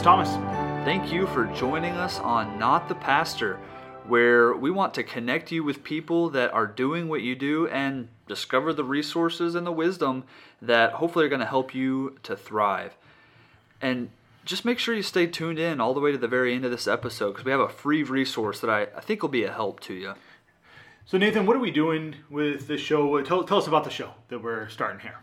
is Thomas. Thank you for joining us on Not the Pastor, where we want to connect you with people that are doing what you do and discover the resources and the wisdom that hopefully are going to help you to thrive. And just make sure you stay tuned in all the way to the very end of this episode because we have a free resource that I, I think will be a help to you. So, Nathan, what are we doing with this show? Tell, tell us about the show that we're starting here.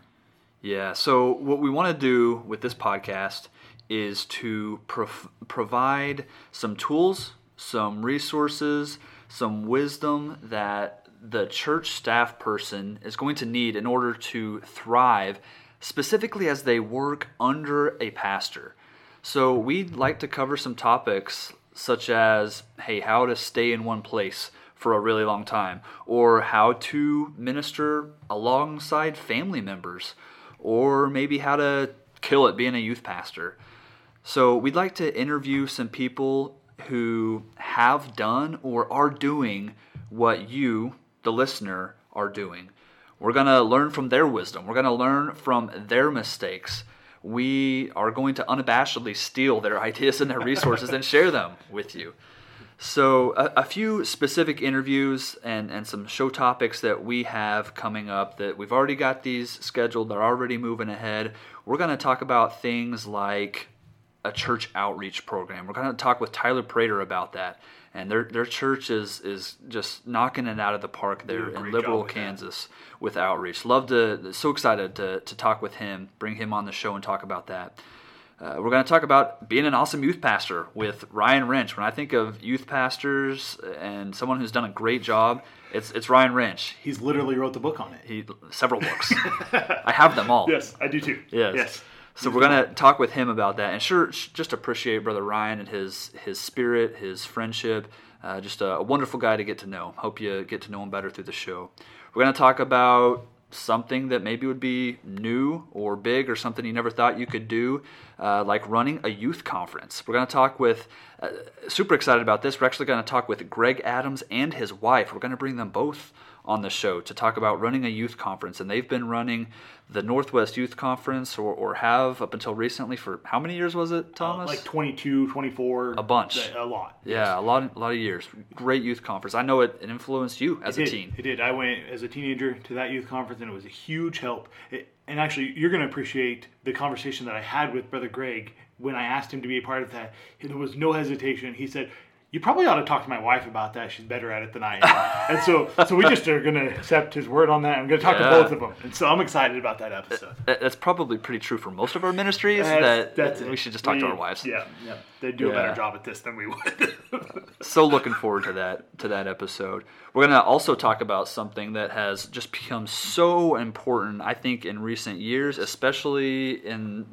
Yeah, so what we want to do with this podcast is to prov- provide some tools, some resources, some wisdom that the church staff person is going to need in order to thrive, specifically as they work under a pastor. So, we'd like to cover some topics such as hey, how to stay in one place for a really long time, or how to minister alongside family members, or maybe how to kill it being a youth pastor. So, we'd like to interview some people who have done or are doing what you, the listener, are doing. We're going to learn from their wisdom, we're going to learn from their mistakes. We are going to unabashedly steal their ideas and their resources and share them with you. So, a, a, few specific interviews and, and some show topics that we have coming up that we've already got these scheduled, they're already moving ahead. We're going to talk about things like a church outreach program. We're going to talk with Tyler Prater about that. And their, their church is, is just knocking it out of the park there in Liberal, with Kansas that. with outreach. Love to, so excited to, to talk with him, bring him on the show and talk about that. Uh, we're going to talk about being an awesome youth pastor with Ryan Wrench. When I think of youth pastors and someone who's done a great job, it's it's Ryan Wrench. He's literally wrote the book on it. He several books. I have them all. Yes, I do too. Yes. Yes. So we're gonna talk with him about that, and sure, just appreciate Brother Ryan and his his spirit, his friendship. Uh, just a, a wonderful guy to get to know. Hope you get to know him better through the show. We're gonna talk about something that maybe would be new or big or something you never thought you could do, uh, like running a youth conference. We're going to talk with, uh, super excited about this. We're actually going to talk with Greg Adams and his wife. We're going to bring them both on the show to talk about running a youth conference. And they've been running the Northwest Youth Conference or, or have up until recently for how many years was it, uh, Thomas? Uh, like 22, 24. A bunch. A lot. Yeah, yes. a lot, a lot of years. Great youth conference. I know it, it influenced you as it a did. teen. It did. I went as a teenager to that youth conference and it was a huge help. It, and actually, you're going to appreciate the conversation that I had with Brother Greg when I asked him to be a part of that. There was no hesitation. He said, you probably ought to talk to my wife about that. She's better at it than I am. and so, so we just are going to accept his word on that. I'm going to talk yeah. to both of them. And so I'm excited about that episode. That's probably pretty true for most of our ministries. That's, that that's we should just talk we, to our wives. Yeah, yeah. They do yeah. a better job at this than we would. so looking forward to that to that episode. We're going to also talk about something that has just become so important, I think, in recent years, especially in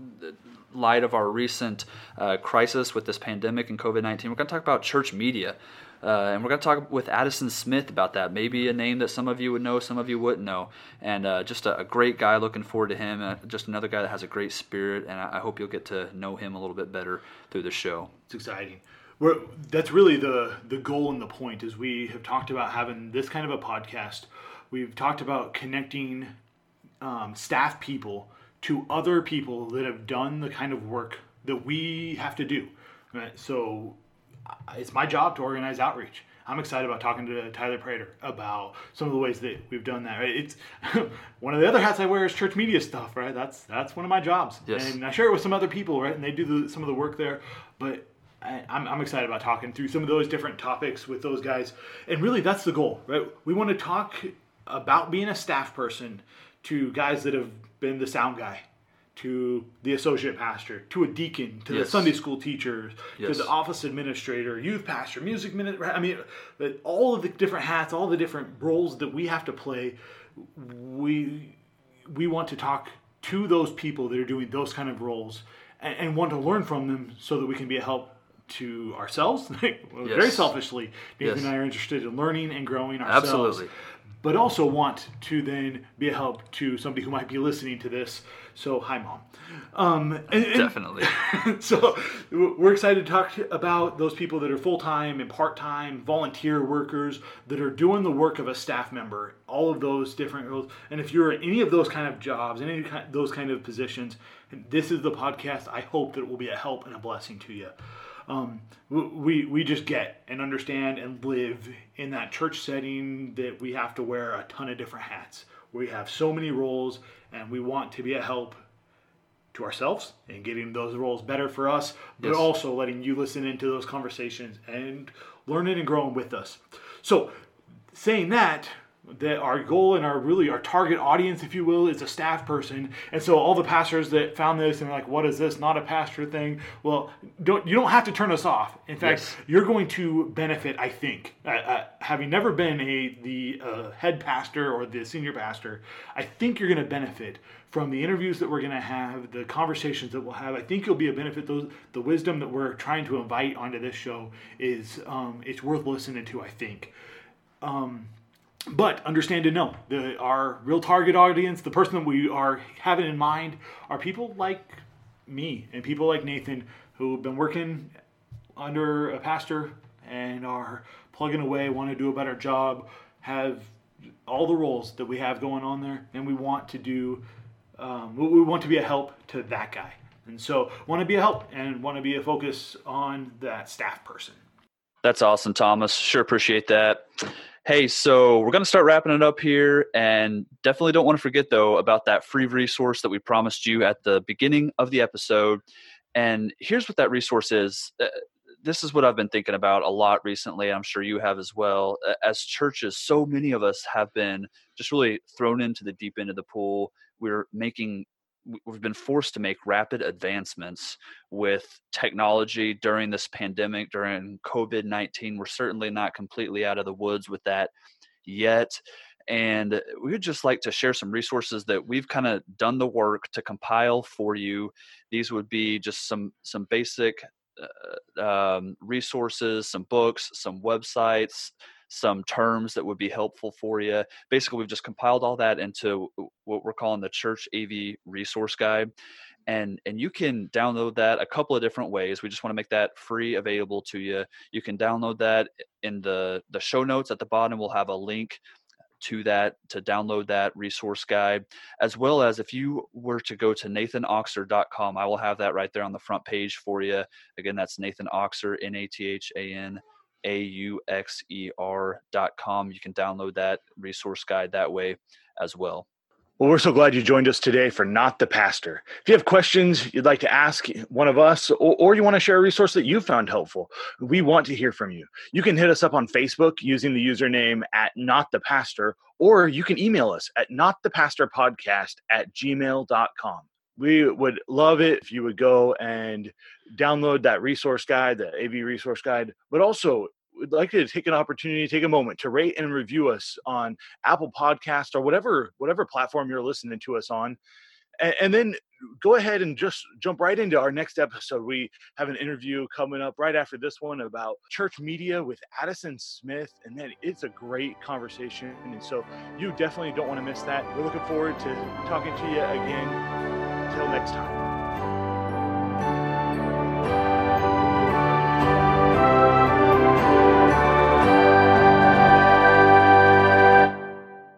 light of our recent uh, crisis with this pandemic and COVID 19, we're going to talk about church media. Uh, and we're going to talk with Addison Smith about that. Maybe a name that some of you would know, some of you wouldn't know. And uh, just a, a, great guy. Looking forward to him. Uh, just another guy that has a great spirit. And I, I, hope you'll get to know him a little bit better through the show. It's exciting. We're, that's really the, the goal and the point is we have talked about having this kind of a podcast. We've talked about connecting um, staff people to other people that have done the kind of work that we have to do. Right? So it's my job to organize outreach. I'm excited about talking to Tyler Prater about some of the ways that we've done that. Right? It's one of the other hats I wear is church media stuff, right? That's that's one of my jobs, yes. and I share it with some other people, right? And they do the, some of the work there. But I, I'm, I'm excited about talking through some of those different topics with those guys, and really that's the goal, right? We want to talk about being a staff person to guys that have been the sound guy, to the associate pastor, to a deacon, to yes. the Sunday school teacher, yes. to the office administrator, youth pastor, music minister. I mean, all of the different hats, all the different roles that we have to play. We we want to talk to those people that are doing those kind of roles and, and want to learn from them so that we can be a help to ourselves. yes. Very selfishly, Nathan yes. and I are interested in learning and growing ourselves. Absolutely but also want to then be a help to somebody who might be listening to this. So, hi, mom. Um, and, and Definitely. so, we're excited to talk about those people that are full time and part time volunteer workers that are doing the work of a staff member, all of those different roles. And if you're in any of those kind of jobs, any kind, those kind of positions, this is the podcast. I hope that it will be a help and a blessing to you. Um, we we just get and understand and live in that church setting that we have to wear a ton of different hats. We have so many roles, and we want to be a help to ourselves and getting those roles better for us, but Yes. also letting you listen into those conversations and learning and growing with us. So, saying that, that our goal and our really our target audience, if you will, is a staff person. And so all the pastors that found this and like, "What is this? Not a pastor thing?" Well, don't you don't have to turn us off. In fact, Yes. you're going to benefit. I think, uh, uh, having never been a the uh, head pastor or the senior pastor, I think you're going to benefit from the interviews that we're going to have, the conversations that we'll have. I think you'll be a benefit. Those the wisdom that we're trying to invite onto this show is um, it's worth listening to. I think. Um, but understand and know the our real target audience, the person that we are having in mind, are people like me and people like Nathan who have been working under a pastor and are plugging away, want to do a better job, have all the roles that we have going on there, and we want to do, um, we we want to be a help to that guy. And so, want to be a help and want to be a focus on that staff person. That's awesome, Thomas. Sure appreciate that. Hey, so we're going to start wrapping it up here. And definitely don't want to forget, though, about that free resource that we promised you at the beginning of the episode. And here's what that resource is. Uh, This is what I've been thinking about a lot recently. I'm sure you have as well. Uh, As churches, so many of us have been just really thrown into the deep end of the pool. We're making we've been forced to make rapid advancements with technology during this pandemic, during COVID 19. We're certainly not completely out of the woods with that yet. And we would just like to share some resources that we've kind of done the work to compile for you. These would be just some some basic uh, um, resources, some books, some websites, some terms that would be helpful for you. Basically, we've just compiled all that into what we're calling the Church AV Resource Guide. And, and you can download that a couple of different ways. We just want to make that free available to you. You can download that in the, the show notes at the bottom. We'll have a link to that to download that resource guide as well as if you were to go to nathanauxer.com i will have that right there on the front page for you again that's nathan auxer n-a-t-h-a-n a-u-x-e-r dot com you can download that resource guide that way as well Well, we're so glad you joined us today for Not the Pastor. If you have questions you'd like to ask one of us, or, or you want to share a resource that you found helpful, we want to hear from you. You can hit us up on Facebook using the username at Not the Pastor, or you can email us at notthepastorpodcast at gmail.com. We would love it if you would go and download that resource guide, the AV resource guide, but also we'd like to take an opportunity, take a moment to rate and review us on Apple Podcast or whatever whatever platform you're listening to us on. And, and then go ahead and just jump right into our next episode. We have an interview coming up right after this one about church media with Addison Smith. And then it's a great conversation. And so you definitely don't want to miss that. We're looking forward to talking to you again. Until next time.